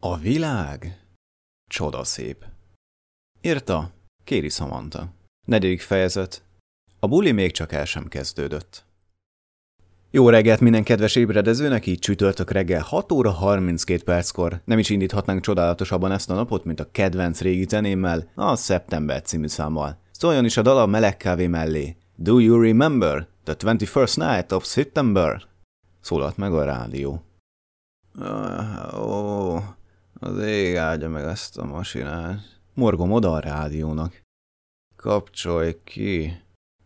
A világ csodaszép. Írta Kéri Samantha. Negyedik fejezet. A buli még csak el sem kezdődött. Jó reggelt minden kedves ébredezőnek, így csütörtök reggel 6 óra 32 perckor. Nem is indíthatnánk csodálatosabban ezt a napot, mint a kedvenc régi zenémmel, a September című számmal. Szóljon is a dal a meleg kávé mellé. Do you remember the 21st night of September? Szólalt meg a rádió. Uh, ó, az ég áldja meg ezt a masinát. Morgom oda a rádiónak. Kapcsolj ki.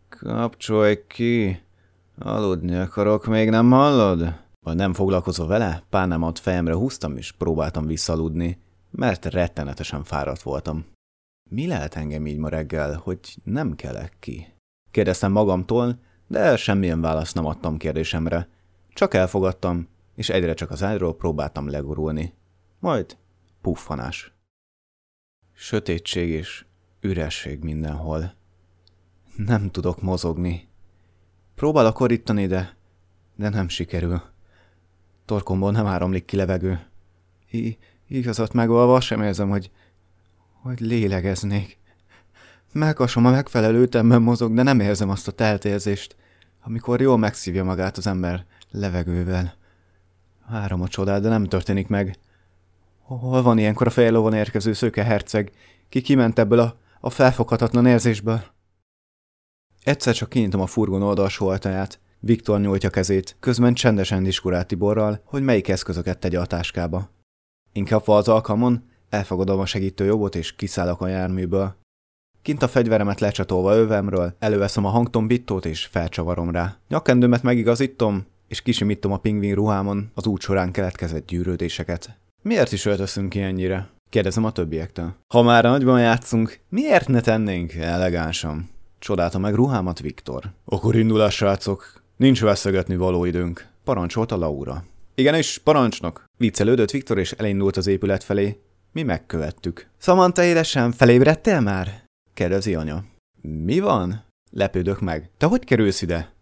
Kapcsolj ki. Aludni akarok, még nem hallod? Ha nem foglalkozol vele, pánámat fejemre húztam, és próbáltam visszaludni, mert rettenetesen fáradt voltam. Mi lehet engem így ma reggel, hogy nem kelek ki? Kérdeztem magamtól, de semmilyen választ nem adtam kérdésemre. Csak elfogadtam, és egyre csak az ágyról próbáltam legurulni. Majd puffanás. Sötétség és üresség mindenhol. Nem tudok mozogni. Próbálok korítani, de, de nem sikerül. Torkomból nem áramlik ki levegő. I- igazat megolva sem érzem, hogy, hogy lélegeznék. Megkasom a megfelelő ütemben mozog, de nem érzem azt a teltérzést, amikor jól megszívja magát az ember levegővel. Várom a csodát, de nem történik meg. Hol van ilyenkor a fejlóvon érkező szőke herceg, ki kiment ebből a, a felfoghatatlan érzésből? Egyszer csak kinyitom a furgon oldalsó ajtaját. Viktor nyújtja kezét, közben csendesen diskurál Tiborral, hogy melyik eszközöket tegye a táskába. Inkább az alkalmon elfogadom a segítő jobbot és kiszállok a járműből. Kint a fegyveremet lecsatolva övemről, előveszem a hangtombittót és felcsavarom rá. Nyakendőmet megigazítom, és kisimítom a pingvin ruhámon az út során keletkezett gyűrődéseket. Miért is öltözünk ki ennyire? Kérdezem a többiektől. Ha már nagyban játszunk, miért ne tennénk elegánsan? Csodálta meg ruhámat Viktor. Akkor indulás, srácok. Nincs veszegetni való időnk. Parancsolta Laura. Igenis, parancsnok. Viccelődött Viktor és elindult az épület felé. Mi megkövettük. Samantha édesem, felébredtél már? Kérdezi anya. Mi van? Lepődök meg. Te hogy kerülsz ide?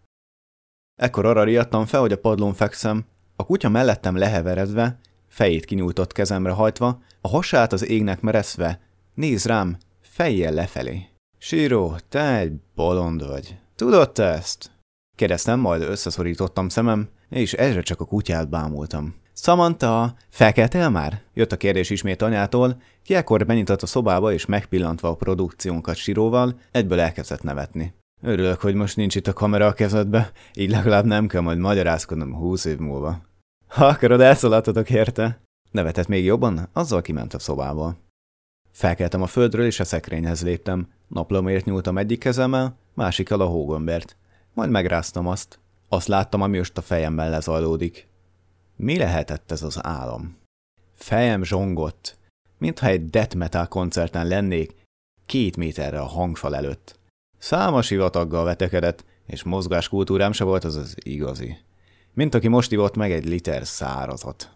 Ekkor arra riadtam fel, hogy a padlón fekszem, a kutya mellettem leheveredve, fejét kinyújtott kezemre hajtva, a hasát az égnek mereszve, néz rám, fejjel lefelé. Síró, te egy bolond vagy. Tudod te ezt? Kérdeztem, majd összeszorítottam szemem, és ezre csak a kutyát bámultam. Samantha, felkeltél már? Jött a kérdés ismét anyától, ki ekkor benyitott a szobába, és megpillantva a produkciónkat síróval, egyből elkezdett nevetni. Örülök, hogy most nincs itt a kamera a kezedbe, így legalább nem kell majd magyarázkodnom húsz év múlva. Ha akarod, elszaladtatok érte. Nevetett még jobban, azzal kiment a szobából. Felkeltem a földről, és a szekrényhez léptem. Naplomért nyúltam egyik kezemmel, másikkal a hógombért. Majd megráztam azt. Azt láttam, ami most a fejemben lezajlódik. Mi lehetett ez az álom? Fejem zsongott, mintha egy death metal koncerten lennék, két méterre a hangfal előtt. Számos hivataggal vetekedett, és mozgáskultúrám se volt az az igazi. Mint aki most ivott meg egy liter szárazat.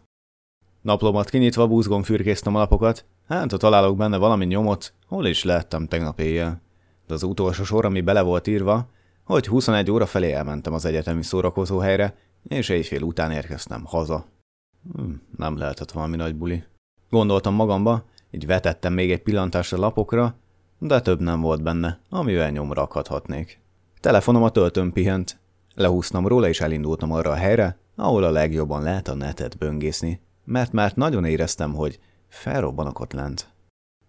Naplomat kinyitva búzgon fürkésztem a lapokat, hát ha találok benne valami nyomot, hol is lehettem tegnap éjjel. De az utolsó sor, ami bele volt írva, hogy 21 óra felé elmentem az egyetemi szórakozóhelyre, és éjfél után érkeztem haza. Hm, nem lehetett valami nagy buli. Gondoltam magamba, így vetettem még egy pillantást a lapokra, de több nem volt benne, amivel nyomra akadhatnék. Telefonom a töltőn pihent. Lehúztam róla, és elindultam arra a helyre, ahol a legjobban lehet a netet böngészni, mert már nagyon éreztem, hogy felrobbanok ott lent.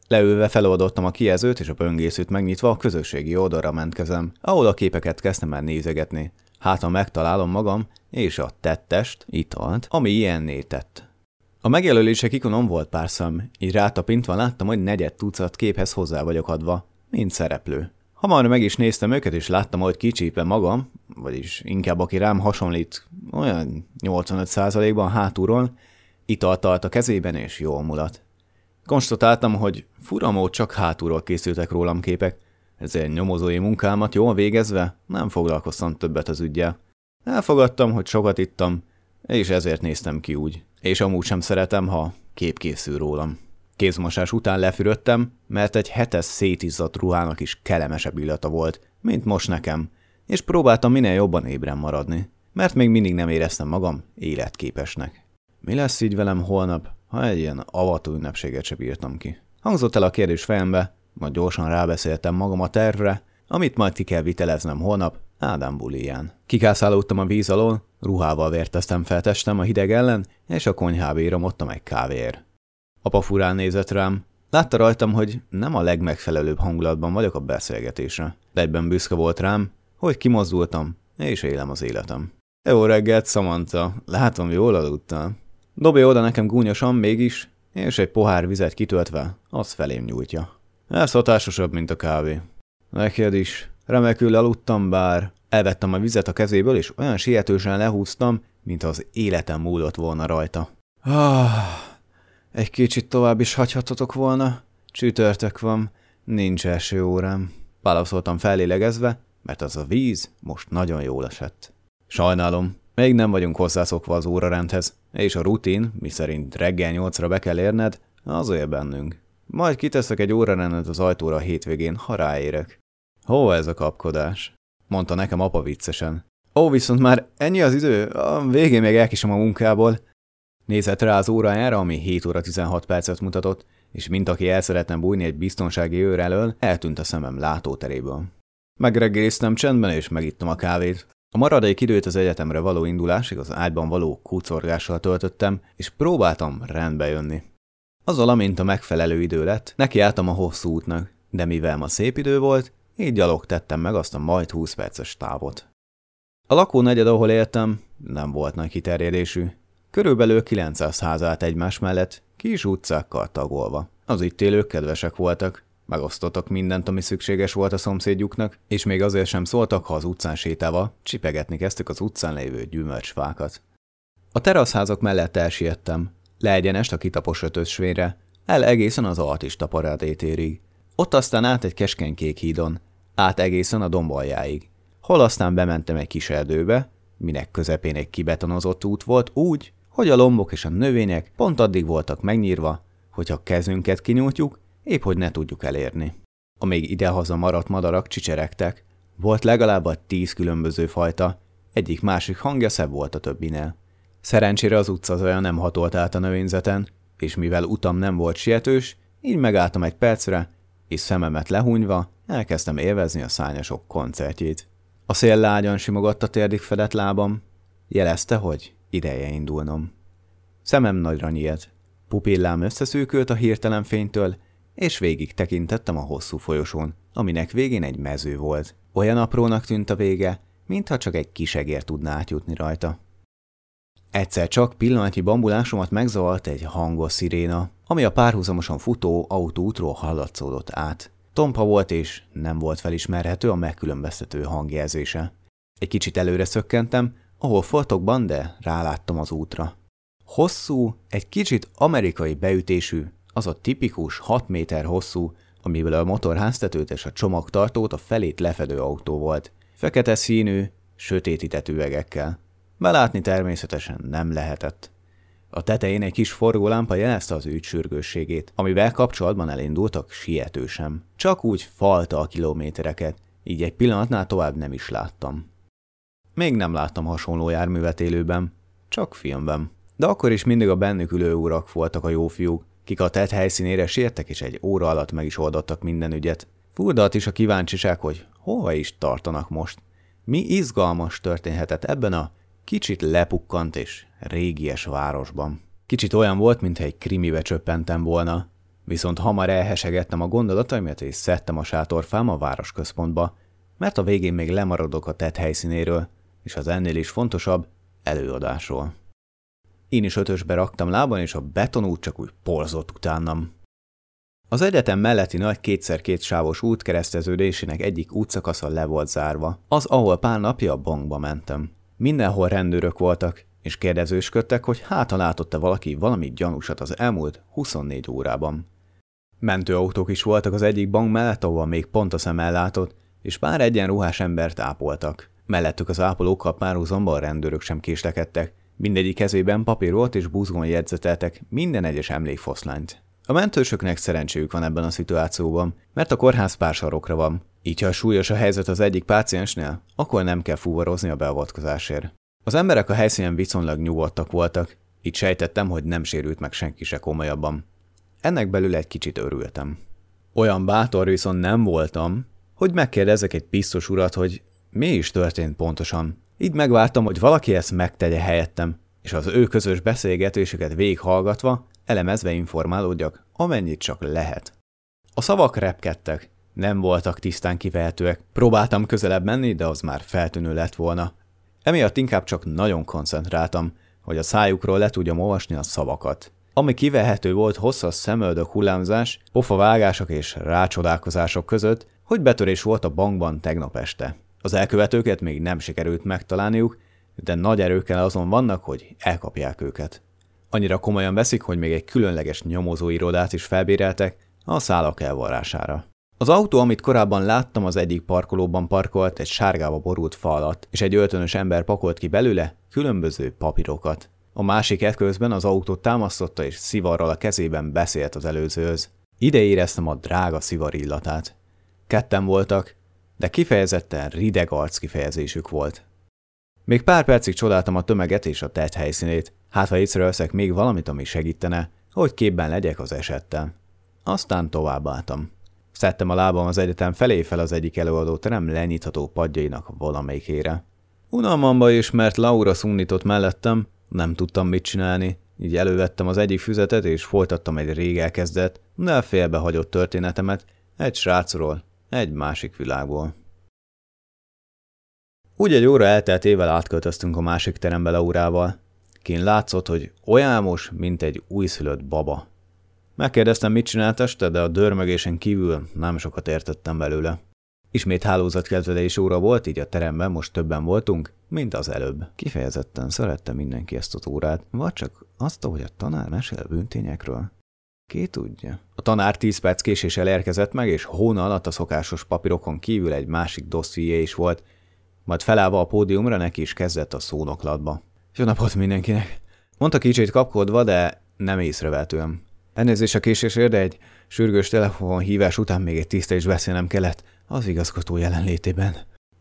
Leülve feloldottam a kijelzőt, és a böngészőt megnyitva a közösségi oldalra mentkezem, ahol a képeket kezdtem el nézegetni. Hát, ha megtalálom magam, és a tettest, italt, ami ilyenné tett. A megjelölések ikonon volt pár szem, így rátapintva láttam, hogy negyed tucat képhez hozzá vagyok adva, mint szereplő. Hamar meg is néztem őket, és láttam, hogy kicsípve magam, vagyis inkább aki rám hasonlít, olyan 85%-ban hátulról, italt talt a kezében, és jól mulat. Konstatáltam, hogy furamó csak hátulról készültek rólam képek, ezért nyomozói munkámat jól végezve nem foglalkoztam többet az ügyjel. Elfogadtam, hogy sokat ittam, és ezért néztem ki úgy. És amúgy sem szeretem, ha kép készül rólam. Kézmosás után lefürödtem, mert egy hetes szétizzadt ruhának is kellemesebb illata volt, mint most nekem, és próbáltam minél jobban ébren maradni, mert még mindig nem éreztem magam életképesnek. Mi lesz így velem holnap? ha egy ilyen avató ünnepséget se bírtam ki. Hangzott el a kérdés fejembe, majd gyorsan rábeszéltem magam a tervre, amit majd ki kell viteleznem holnap Ádám buliján. Kikászálódtam a víz alól, ruhával vérteztem fel testem a hideg ellen, és a konyhába íramodtam egy kávér. Apa furán nézett rám, látta rajtam, hogy nem a legmegfelelőbb hangulatban vagyok a beszélgetésre, de egyben büszke volt rám, hogy kimozdultam, és élem az életem. Jó reggelt, Samantha, látom, jól aludtál. Dobja oda nekem gúnyosan mégis, és egy pohár vizet kitöltve, az felém nyújtja. Ez hatásosabb, mint a kávé. Neked is. Remekül aludtam, bár elvettem a vizet a kezéből, és olyan sietősen lehúztam, mint az életem múlott volna rajta. Ah, egy kicsit tovább is hagyhatatok volna? Csütörtök van, nincs első órám. Válaszoltam fellélegezve, mert az a víz most nagyon jól esett. Sajnálom, még nem vagyunk hozzászokva az órarendhez, és a rutin, miszerint reggel nyolcra be kell érned, az él bennünk. Majd kiteszek egy órarendet az ajtóra a hétvégén, ha ráérek. Hova ez a kapkodás? mondta nekem apa viccesen. Ó, viszont már ennyi az idő, a végén még elkisem a munkából. Nézett rá az órájára, ami 7 óra 16 percet mutatott, és mint aki el szeretne bújni egy biztonsági őr elől, eltűnt a szemem látóteréből. Megreggeliztem csendben, és megittem a kávét. A maradék időt az egyetemre való indulásig az ágyban való kucorgással töltöttem, és próbáltam rendbe jönni. Azzal, amint a megfelelő idő lett, nekiálltam a hosszú útnak, de mivel ma szép idő volt, így gyalog tettem meg azt a majd 20 perces távot. A lakónegyed, ahol éltem, nem volt nagy kiterjedésű. Körülbelül 900 ház állt egymás mellett, kis utcákkal tagolva. Az itt élők kedvesek voltak, megosztottak mindent, ami szükséges volt a szomszédjuknak, és még azért sem szóltak, ha az utcán sétával csipegetni kezdtük az utcán lévő gyümölcsfákat. A teraszházak mellett elsiettem, leegyenest a kitapos ötösvényre, el egészen az artista parádétérig. Ott aztán át egy keskeny kék hídon, át egészen a dombaljáig. Hol aztán bementem egy kis erdőbe, minek közepén egy kibetonozott út volt úgy, hogy a lombok és a növények pont addig voltak megnyírva, hogy ha kezünket kinyújtjuk, épp hogy ne tudjuk elérni. A még idehaza maradt madarak csicseregtek. Volt legalább a tíz különböző fajta, egyik másik hangja szebb volt a többinél. Szerencsére az utca olyan nem hatolt át a növényzeten, és mivel utam nem volt sietős, így megálltam egy percre, és szememet lehúnyva elkezdtem élvezni a szányosok koncertjét. A szél lágyan simogott a térdig fedett lábam, jelezte, hogy ideje indulnom. Szemem nagyra nyílt, pupillám összeszűkült a hirtelen fénytől, és végig tekintettem a hosszú folyosón, aminek végén egy mező volt. Olyan aprónak tűnt a vége, mintha csak egy kis egér tudná átjutni rajta. Egyszer csak pillanatnyi bambulásomat megzavart egy hangos sziréna, ami a párhuzamosan futó autóútról hallatszódott át. Tompa volt és nem volt felismerhető a megkülönböztető hangjelzése. Egy kicsit előre szökkentem, ahol foltokban, de ráláttam az útra. Hosszú, egy kicsit amerikai beütésű, az a tipikus 6 méter hosszú, amiből a motorháztetőt és a csomagtartót a felét lefedő autó volt. Fekete színű, sötétített üvegekkel. Belátni természetesen nem lehetett. A tetején egy kis forgólámpa jelezte az ügy sürgősségét, amivel kapcsolatban elindultak sietősen. Csak úgy falta a kilométereket, így egy pillanatnál tovább nem is láttam. Még nem láttam hasonló járművet élőben, csak filmben. De akkor is mindig a bennük ülő urak voltak a jó fiúk, kik a tett helyszínére siettek, és egy óra alatt meg is oldottak minden ügyet. Furdat is a kíváncsiság, hogy hova is tartanak most. Mi izgalmas történhetett ebben a kicsit lepukkant és régies városban. Kicsit olyan volt, mintha egy krimibe csöppentem volna, viszont hamar elhesegettem a gondolataimat és szedtem a sátorfám a városközpontba, mert a végén még lemaradok a tett helyszínéről, és az ennél is fontosabb előadásról. Én is ötösbe raktam lábon, és a betonút csak úgy porzott utánam. Az egyetem melletti nagy kétszer-két sávos út kereszteződésének egyik útszakasza le volt zárva, az, ahol pár napja a bankba mentem. Mindenhol rendőrök voltak, és kérdezősködtek, hogy hát látott-e valaki valami gyanúsat az elmúlt 24 órában. Mentőautók is voltak az egyik bank mellett, ahol még pont a szem ellátott, és pár egyenruhás embert ápoltak. Mellettük az ápolókkal párhuzamban a rendőrök sem késlekedtek, Mindegyik kezében papír volt és buzgón jegyzeteltek minden egyes emlékfoszlányt. A mentősöknek szerencséjük van ebben a szituációban, mert a kórház pár sarokra van. Így, ha súlyos a helyzet az egyik páciensnél, akkor nem kell fuvarozni a beavatkozásért. Az emberek a helyszínen viszonylag nyugodtak voltak, Így sejtettem, hogy nem sérült meg senki se komolyabban. Ennek belül egy kicsit örültem. Olyan bátor viszont nem voltam, hogy megkérdezek egy biztos urat, hogy mi is történt pontosan. Így megvártam, hogy valaki ezt megtegye helyettem, és az ő közös beszélgetésüket végighallgatva, elemezve informálódjak, amennyit csak lehet. A szavak repkedtek, nem voltak tisztán kivehetőek. Próbáltam közelebb menni, de az már feltűnő lett volna. Emiatt inkább csak nagyon koncentráltam, hogy a szájukról le tudjam olvasni a szavakat. Ami kivehető volt hosszas szemöldök hullámzás, pofavágások és rácsodálkozások között, hogy betörés volt a bankban tegnap este. Az elkövetőket még nem sikerült megtalálniuk, de nagy erőkkel azon vannak, hogy elkapják őket. Annyira komolyan veszik, hogy még egy különleges nyomozóirodát is felbéreltek a szálak elvarrására. Az autó, amit korábban láttam, az egyik parkolóban parkolt egy sárgába borult fa alatt, és egy öltönös ember pakolt ki belőle különböző papírokat. A másik eszközben az autót támasztotta, és szivarral a kezében beszélt az előzőhöz. Ide éreztem a drága szivar illatát. Ketten voltak, de kifejezetten rideg arc kifejezésük volt. Még pár percig csodáltam a tömeget és a tett helyszínét, hát ha észreveszek még valamit, ami segítene, hogy képben legyek az esettel. Aztán továbbálltam. Szedtem a lábam az egyetem felé fel az egyik előadó terem lenyitható padjainak valamelyikére. Unalmamba is, mert Laura szunnitott mellettem, nem tudtam mit csinálni, így elővettem az egyik füzetet, és folytattam egy rég elkezdett, de félbehagyott történetemet egy srácról, egy másik világból. Úgy egy óra elteltével átköltöztünk a másik terembe Laurával. Kén látszott, hogy olyanos, mint egy újszülött baba. Megkérdeztem, mit csinált este, de a dörmögésen kívül nem sokat értettem belőle. Ismét hálózatkezelés óra volt, így a teremben most többen voltunk, mint az előbb. Kifejezetten szerette mindenki ezt az órát, vagy csak azt, hogy a tanár mesél bűntényekről. Ki tudja? A tanár tíz perc késéssel érkezett meg, és hóna alatt a szokásos papírokon kívül egy másik dosszié is volt, majd felállva a pódiumra neki is kezdett a szónoklatba. Jó napot mindenkinek! Mondta kicsit kapkodva, de nem észrevehetően. Elnézés a késésért, de egy sürgős telefonhívás után még egy tiszta is beszélnem kellett az igazgató jelenlétében.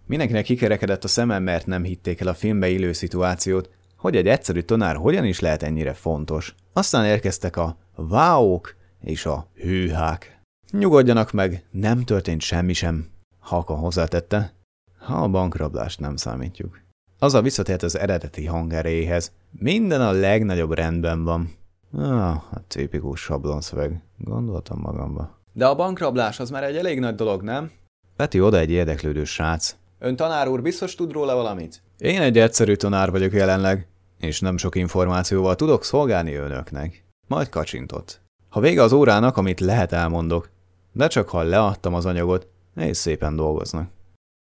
Mindenkinek kikerekedett a szemem, mert nem hitték el a filmbe illő szituációt, hogy egy egyszerű tanár hogyan is lehet ennyire fontos. Aztán érkeztek a váók és a hűhák. Nyugodjanak meg, nem történt semmi sem, halkan hozzátette, ha a bankrablást nem számítjuk. Az a visszatért az eredeti hangerejéhez. Minden a legnagyobb rendben van. Ah, a tipikus sablonszöveg. Gondoltam magamba. De a bankrablás az már egy elég nagy dolog, nem? Peti oda egy érdeklődő srác. Ön tanár úr biztos tud róla valamit? Én egy egyszerű tanár vagyok jelenleg, és nem sok információval tudok szolgálni önöknek. Majd kacsintott. Ha vége az órának, amit lehet elmondok, de csak ha leadtam az anyagot, és szépen dolgoznak.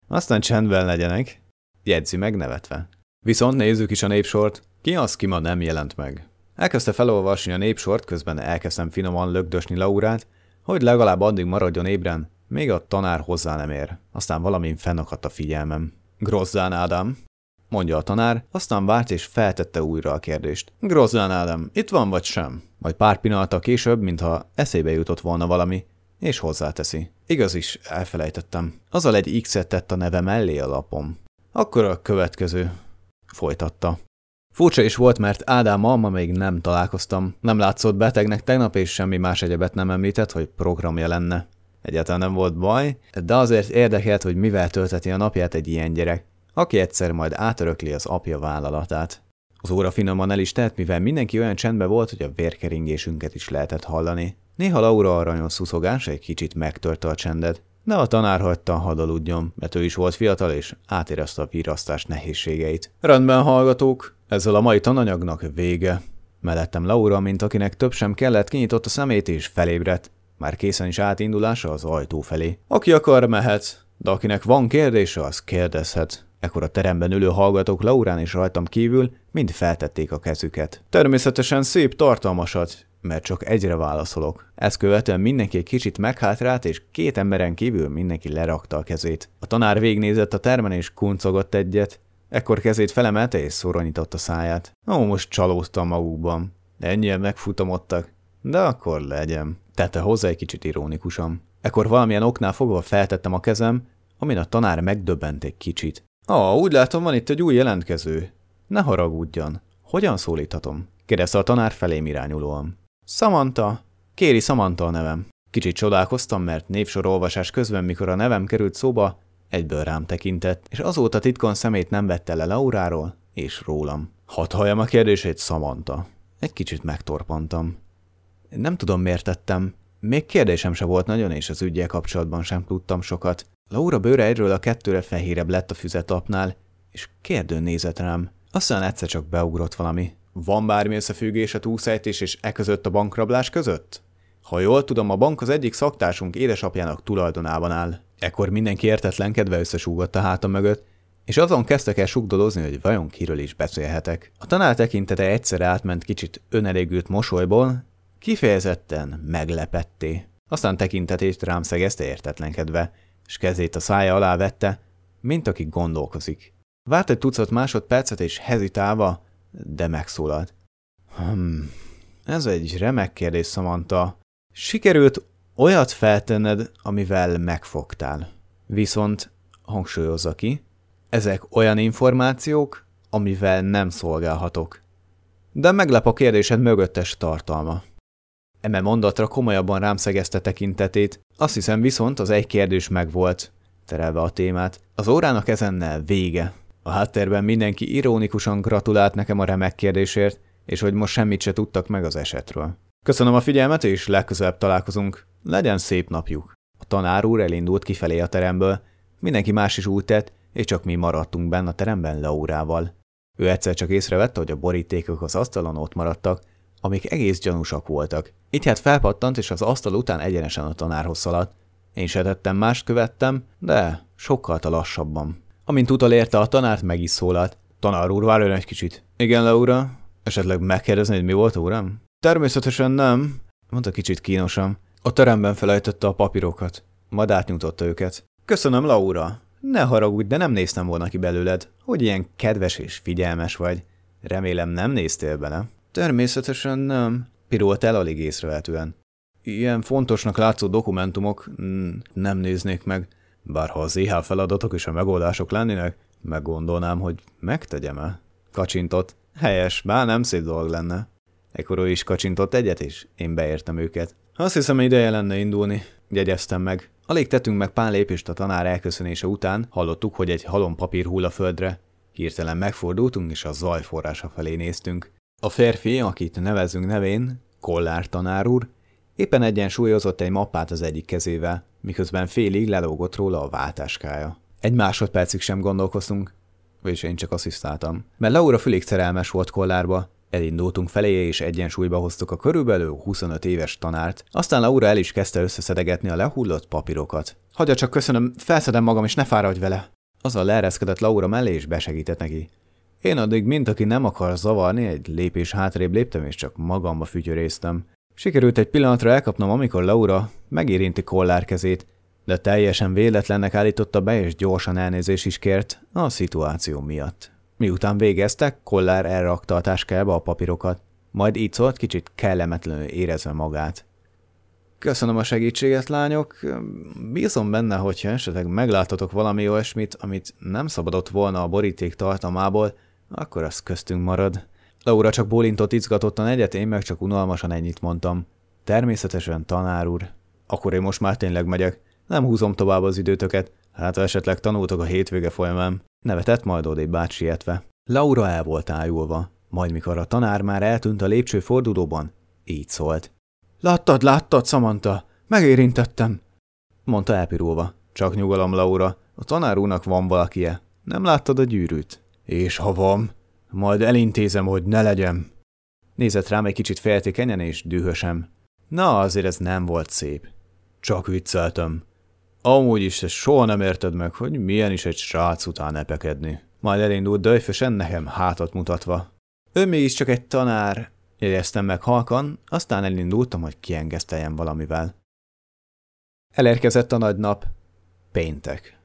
Aztán csendben legyenek, jegyzi meg nevetve. Viszont nézzük is a népsort, ki az, ki ma nem jelent meg. Elkezdte felolvasni a népsort, közben elkezdtem finoman lögdösni Laurát, hogy legalább addig maradjon ébren, még a tanár hozzá nem ér. Aztán valamin fennakadt a figyelmem. Grozzán Ádám, mondja a tanár, aztán várt és feltette újra a kérdést. Grozzán Ádám, itt van vagy sem? Majd pár pillanata később, mintha eszébe jutott volna valami, és hozzáteszi. Igaz is, elfelejtettem. Azzal egy X-et tett a neve mellé a lapom. Akkor a következő. Folytatta. Furcsa is volt, mert Ádámmal ma még nem találkoztam. Nem látszott betegnek tegnap, és semmi más egyebet nem említett, hogy programja lenne. Egyáltalán nem volt baj, de azért érdekelt, hogy mivel tölteti a napját egy ilyen gyerek, aki egyszer majd átörökli az apja vállalatát. Az óra finoman el is tett, mivel mindenki olyan csendben volt, hogy a vérkeringésünket is lehetett hallani. Néha Laura aranyos szuszogás egy kicsit megtörte a csendet, de a tanár hagyta hadaludjon, mert ő is volt fiatal és átérezte a virasztás nehézségeit. Rendben, hallgatók, ezzel a mai tananyagnak vége. Mellettem Laura, mint akinek több sem kellett, kinyitott a szemét és felébredt. Már készen is átindulása az ajtó felé. Aki akar, mehet, de akinek van kérdése, az kérdezhet. Ekkor a teremben ülő hallgatók Laurán és rajtam kívül mind feltették a kezüket. Természetesen szép tartalmasat, mert csak egyre válaszolok. Ezt követően mindenki egy kicsit meghátrált, és két emberen kívül mindenki lerakta a kezét. A tanár végnézett a termen, és kuncogott egyet. Ekkor kezét felemelte, és szoronyitott a száját. Ó, most csalódtam magukban. Ennyien megfutamodtak. De akkor legyen. Tette hozzá egy kicsit ironikusan. Ekkor valamilyen oknál fogva feltettem a kezem, amin a tanár megdöbbent egy kicsit. Ah, úgy látom, van itt egy új jelentkező. Ne haragudjon. Hogyan szólíthatom? kérdezte a tanár felém irányulóan. Samantha, kéri Samantha a nevem. Kicsit csodálkoztam, mert névsorolvasás közben, mikor a nevem került szóba, egyből rám tekintett, és azóta titkon szemét nem vette le Lauráról és rólam. Hadd halljam a kérdését, Samantha. Egy kicsit megtorpantam. Nem tudom, miért tettem. Még kérdésem se volt nagyon, és az ügyel kapcsolatban sem tudtam sokat. Laura bőre egyről a kettőre fehérebb lett a füzetapnál, és kérdőn nézett rám. Aztán egyszer csak beugrott valami. Van bármi összefüggés a túlszejtés és e között a bankrablás között? Ha jól tudom, a bank az egyik szaktársunk édesapjának tulajdonában áll. Ekkor mindenki értetlenkedve összesúgott a hátam mögött, és azon kezdtek el sugdolozni, hogy vajon kiről is beszélhetek. A tanár tekintete egyszer átment kicsit önelégült mosolyból, kifejezetten meglepetté. Aztán tekintetét rám szegezte értetlenkedve, és kezét a szája alá vette, mint aki gondolkozik. Várt egy tucat másodpercet, és hezitálva, de megszólalt. Hmm, ez egy remek kérdés, Samantha. Sikerült olyat feltenned, amivel megfogtál. Viszont, hangsúlyozza ki, ezek olyan információk, amivel nem szolgálhatok. De meglep a kérdésed mögöttes tartalma. Eme mondatra komolyabban rám szegezte tekintetét, azt hiszem viszont az egy kérdés megvolt, terelve a témát. Az órának ezennel vége. A háttérben mindenki ironikusan gratulált nekem a remek kérdésért, és hogy most semmit se tudtak meg az esetről. Köszönöm a figyelmet, és legközelebb találkozunk. Legyen szép napjuk. A tanár úr elindult kifelé a teremből, mindenki más is úgy tett, és csak mi maradtunk benne a teremben Laurával. Ő egyszer csak észrevette, hogy a borítékok az asztalon ott maradtak, amik egész gyanúsak voltak. Itt hát felpattant, és az asztal után egyenesen a tanárhoz szaladt. Én se tettem mást követtem, de sokkal lassabban. Amint utolérte a tanárt, meg is szólalt. Tanár úr, várjon egy kicsit. Igen, Laura? Esetleg megkérdezni, hogy mi volt, uram? Természetesen nem, mondta kicsit kínosan. A teremben felejtette a papírokat. Majd átnyújtotta őket. Köszönöm, Laura. Ne haragudj, de nem néztem volna ki belőled, hogy ilyen kedves és figyelmes vagy. Remélem nem néztél bele. Természetesen nem, pirolt el alig észrevehetően. Ilyen fontosnak látszó dokumentumok nem néznék meg, bár ha az IH feladatok és a megoldások lennének, meggondolnám, hogy megtegyem-e. Kacsintott. Helyes, bár nem szép dolog lenne. Ekkor ő is kacsintott egyet, és én beértem őket. Azt hiszem, ideje lenne indulni, jegyeztem meg. Alig tettünk meg pár lépést a tanár elköszönése után, hallottuk, hogy egy halom papír hull a földre. Hirtelen megfordultunk, és a zaj forrása felé néztünk. A férfi, akit nevezünk nevén, Kollár tanár úr, éppen egyensúlyozott egy mappát az egyik kezével, miközben félig lelógott róla a váltáskája. Egy másodpercig sem gondolkoztunk, vagyis én csak asszisztáltam, mert Laura fülig szerelmes volt Kollárba, Elindultunk felé, és egyensúlyba hoztuk a körülbelül 25 éves tanárt, aztán Laura el is kezdte összeszedegetni a lehullott papírokat. Hagyja csak köszönöm, felszedem magam, és ne fáradj vele! Azzal leereszkedett Laura mellé, és besegített neki. Én addig, mint aki nem akar zavarni, egy lépés hátrébb léptem, és csak magamba fütyöréztem. Sikerült egy pillanatra elkapnom, amikor Laura megérinti kollár kezét, de teljesen véletlennek állította be, és gyorsan elnézés is kért a szituáció miatt. Miután végeztek, Kollár elrakta a táskába a papírokat, majd így szólt kicsit kellemetlenül érezve magát. Köszönöm a segítséget, lányok. Bízom benne, hogyha esetleg meglátatok valami olyasmit, amit nem szabadott volna a boríték tartalmából, akkor az köztünk marad. Laura csak bólintott izgatottan egyet, én meg csak unalmasan ennyit mondtam. Természetesen, tanár úr. Akkor én most már tényleg megyek. Nem húzom tovább az időtöket, hát ha esetleg tanultok a hétvége folyamán. Nevetett majd odébb bát sietve. Laura el volt ájulva, majd mikor a tanár már eltűnt a lépcső fordulóban, így szólt. Láttad, láttad, Samantha, megérintettem, mondta elpirulva. Csak nyugalom, Laura, a tanár úrnak van valakie. Nem láttad a gyűrűt? És ha van, majd elintézem, hogy ne legyen. Nézett rám egy kicsit féltékenyen és dühösem. Na, azért ez nem volt szép. Csak vicceltem. Amúgy is te soha nem érted meg, hogy milyen is egy srác után epekedni. Majd elindult döjfösen nekem hátat mutatva. Ő mégis csak egy tanár, jegyeztem meg halkan, aztán elindultam, hogy kiengeszteljem valamivel. Elérkezett a nagy nap. Péntek.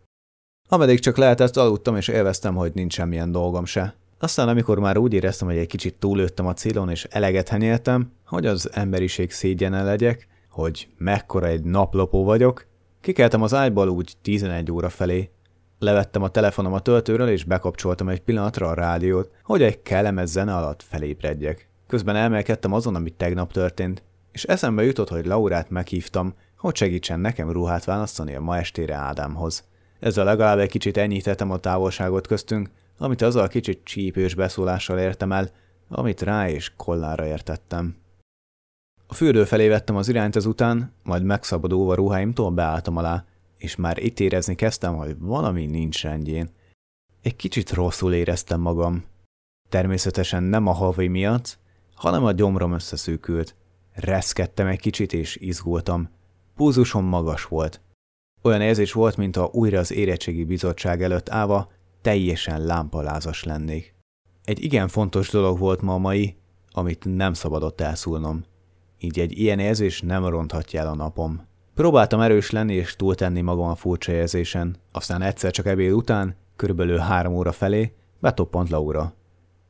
Ameddig csak lehetett, aludtam és élveztem, hogy nincs semmilyen dolgom se. Aztán, amikor már úgy éreztem, hogy egy kicsit túlőttem a célon és eleget henyéltem, hogy az emberiség szégyene legyek, hogy mekkora egy naplopó vagyok, Kikeltem az ágyból úgy 11 óra felé. Levettem a telefonom a töltőről, és bekapcsoltam egy pillanatra a rádiót, hogy egy kellemes zene alatt felébredjek. Közben elmelkedtem azon, amit tegnap történt, és eszembe jutott, hogy Laurát meghívtam, hogy segítsen nekem ruhát választani a ma estére Ádámhoz. Ezzel legalább egy kicsit enyhítettem a távolságot köztünk, amit azzal a kicsit csípős beszólással értem el, amit rá és kollára értettem. A fürdő felé vettem az irányt ezután, majd megszabadulva ruháimtól beálltam alá, és már itt érezni kezdtem, hogy valami nincs rendjén. Egy kicsit rosszul éreztem magam. Természetesen nem a havi miatt, hanem a gyomrom összeszűkült. Reszkedtem egy kicsit és izgultam. Púzusom magas volt. Olyan érzés volt, mintha újra az érettségi bizottság előtt állva teljesen lámpalázas lennék. Egy igen fontos dolog volt ma a mai, amit nem szabadott elszúrnom. Így egy ilyen érzés nem ronthatja el a napom. Próbáltam erős lenni és túltenni magam a furcsa érzésen, aztán egyszer csak ebéd után, körülbelül három óra felé, betoppant Laura.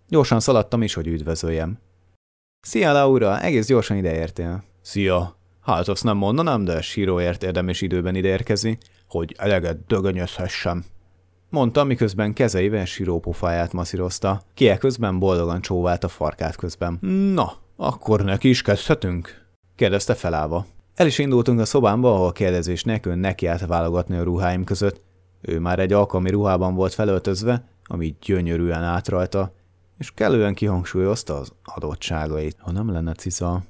Gyorsan szaladtam is, hogy üdvözöljem. Szia, Laura, egész gyorsan ideértél. Szia. Hát azt nem mondanám, de síróért érdemes időben ideérkezni, hogy eleget dögönyözhessem. Mondta, miközben kezeivel sírópofáját masszírozta, ki közben boldogan csóvált a farkát közben. Na, akkor neki is kezdhetünk? kérdezte felállva. El is indultunk a szobámba, ahol a kérdezés nekünk neki állt válogatni a ruháim között. Ő már egy alkalmi ruhában volt felöltözve, ami gyönyörűen át rajta, és kellően kihangsúlyozta az adottságait. Ha nem lenne cica,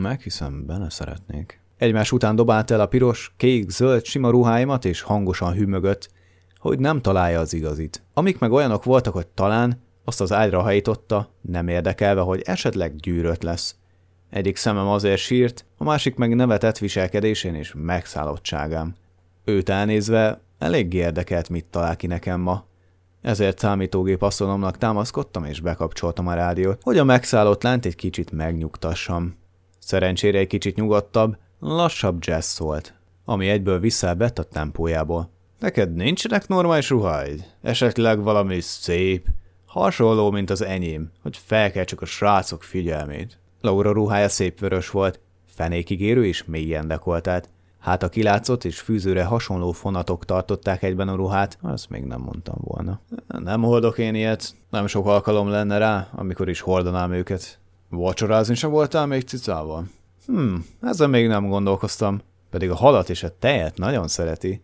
meghiszem, bele szeretnék. Egymás után dobált el a piros, kék, zöld, sima ruháimat, és hangosan hűmögött, hogy nem találja az igazit. Amik meg olyanok voltak, hogy talán, azt az ágyra hajtotta, nem érdekelve, hogy esetleg gyűrött lesz. Egyik szemem azért sírt, a másik meg nevetett viselkedésén és megszállottságám. Őt elnézve elég érdekelt, mit talál ki nekem ma. Ezért számítógép asztalomnak támaszkodtam és bekapcsoltam a rádiót, hogy a megszállott lánt egy kicsit megnyugtassam. Szerencsére egy kicsit nyugodtabb, lassabb jazz szólt, ami egyből visszavett a tempójából. Neked nincsenek normális ruháid? Esetleg valami szép, hasonló, mint az enyém, hogy felkeltsük a srácok figyelmét. Laura ruhája szép vörös volt, fenékig érő és mélyen dekoltált. Hát a kilátszott és fűzőre hasonló fonatok tartották egyben a ruhát, azt még nem mondtam volna. Nem hordok én ilyet, nem sok alkalom lenne rá, amikor is hordanám őket. Vacsorázni sem voltál még cicával? Hm, ezzel még nem gondolkoztam, pedig a halat és a tejet nagyon szereti.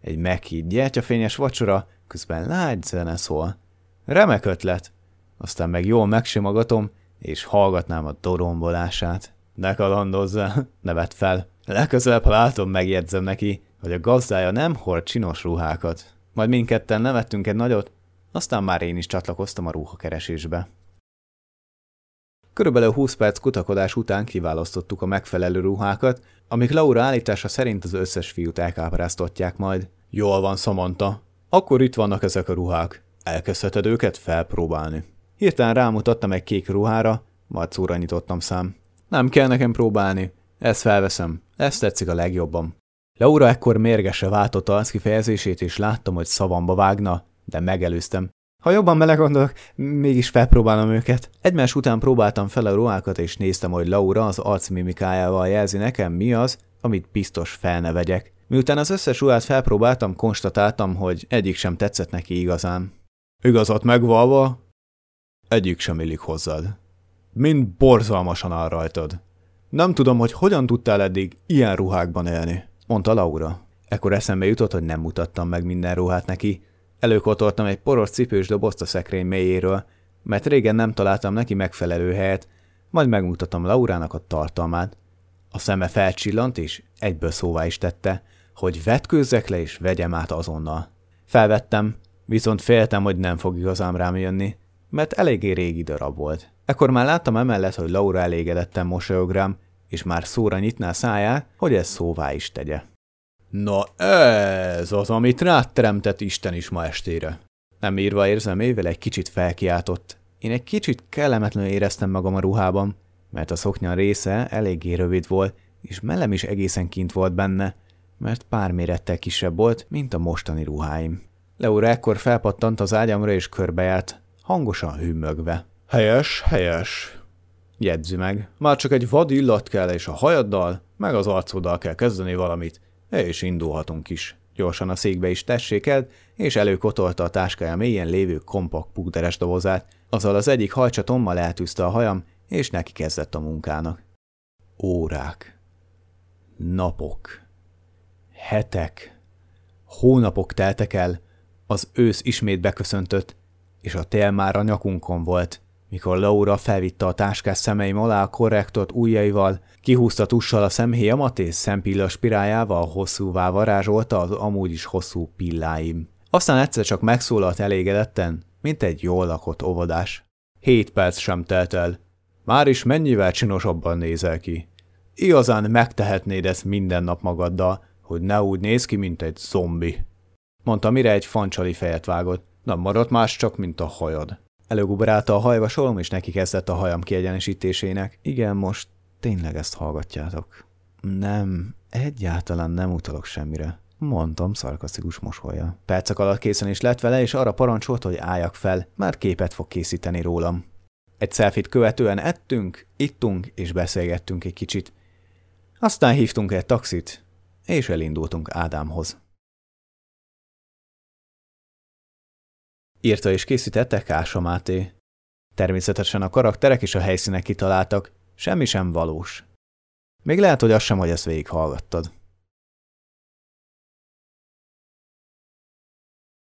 Egy meghitt gyertyafényes vacsora, közben lágy zene szól. Remek ötlet. Aztán meg jól megsimogatom, és hallgatnám a dorombolását. Ne kalandozzál, nevet fel. Legközelebb, ha látom, megjegyzem neki, hogy a gazdája nem hord csinos ruhákat. Majd mindketten nevettünk egy nagyot, aztán már én is csatlakoztam a ruhakeresésbe. Körülbelül 20 perc kutakodás után kiválasztottuk a megfelelő ruhákat, amik Laura állítása szerint az összes fiút elkápráztatják majd. Jól van, Samantha. Akkor itt vannak ezek a ruhák. Elkezdheted őket felpróbálni. Hirtelen rámutattam egy kék ruhára, majd szóra nyitottam szám. Nem kell nekem próbálni. Ezt felveszem. Ezt tetszik a legjobban. Laura ekkor mérgese váltotta az kifejezését, és láttam, hogy szavamba vágna, de megelőztem. Ha jobban belegondolok, mégis felpróbálom őket. Egymás után próbáltam fel a ruhákat, és néztem, hogy Laura az arcmimikájával jelzi nekem, mi az, amit biztos fel. Miután az összes ruhát felpróbáltam, konstatáltam, hogy egyik sem tetszett neki igazán. Igazat megvalva, egyik sem illik hozzád. Mind borzalmasan áll rajtad. Nem tudom, hogy hogyan tudtál eddig ilyen ruhákban élni, mondta Laura. Ekkor eszembe jutott, hogy nem mutattam meg minden ruhát neki. Előkotoltam egy poros cipős dobozt a szekrény mélyéről, mert régen nem találtam neki megfelelő helyet, majd megmutatom Laurának a tartalmát. A szeme felcsillant, és egyből szóvá is tette, hogy vetkőzzek le és vegyem át azonnal. Felvettem, viszont féltem, hogy nem fog igazán rám jönni, mert eléggé régi darab volt. Ekkor már láttam emellett, hogy Laura elégedetten mosolyog rám, és már szóra nyitná száját, hogy ez szóvá is tegye. Na ez az, amit rád teremtett Isten is ma estére. Nem írva érzelmével egy kicsit felkiáltott. Én egy kicsit kellemetlenül éreztem magam a ruhában, mert a szoknya része eléggé rövid volt, és mellem is egészen kint volt benne, mert pár mérettel kisebb volt, mint a mostani ruháim. Laura ekkor felpattant az ágyamra és körbejárt, hangosan hűmögve. Helyes, helyes. Jegyzi meg. Már csak egy vad illat kell, és a hajaddal, meg az arcoddal kell kezdeni valamit, és indulhatunk is. Gyorsan a székbe is tessékelt, és előkotolta a táskája mélyen lévő kompakt púderes dobozát, azzal az egyik hajcsatommal eltűzte a hajam, és neki kezdett a munkának. Órák, napok, hetek, hónapok teltek el, az ősz ismét beköszöntött, és a tél már a nyakunkon volt, mikor Laura felvitte a táskás szemeim alá a korrektort ujjaival, kihúzta tussal a szemhéjamat és szempilla spirájával hosszúvá varázsolta az amúgy is hosszú pilláim. Aztán egyszer csak megszólalt elégedetten, mint egy jól lakott óvodás. Hét perc sem telt el. Már is mennyivel csinosabban nézel ki. Igazán megtehetnéd ezt minden nap magaddal, hogy ne úgy néz ki, mint egy zombi. Mondta, mire egy fancsali fejet vágott. Nem maradt más csak, mint a hajad. Előguberálta a hajvasolom, és neki kezdett a hajam kiegyenesítésének. Igen, most tényleg ezt hallgatjátok. Nem, egyáltalán nem utalok semmire. Mondtam szarkasztikus mosolya. Percek alatt készen is lett vele, és arra parancsolt, hogy álljak fel, már képet fog készíteni rólam. Egy szelfit követően ettünk, ittunk és beszélgettünk egy kicsit. Aztán hívtunk egy taxit, és elindultunk Ádámhoz. Írta és készítette Kása Máté. Természetesen a karakterek és a helyszínek kitaláltak, semmi sem valós. Még lehet, hogy az sem, hogy ezt végighallgattad.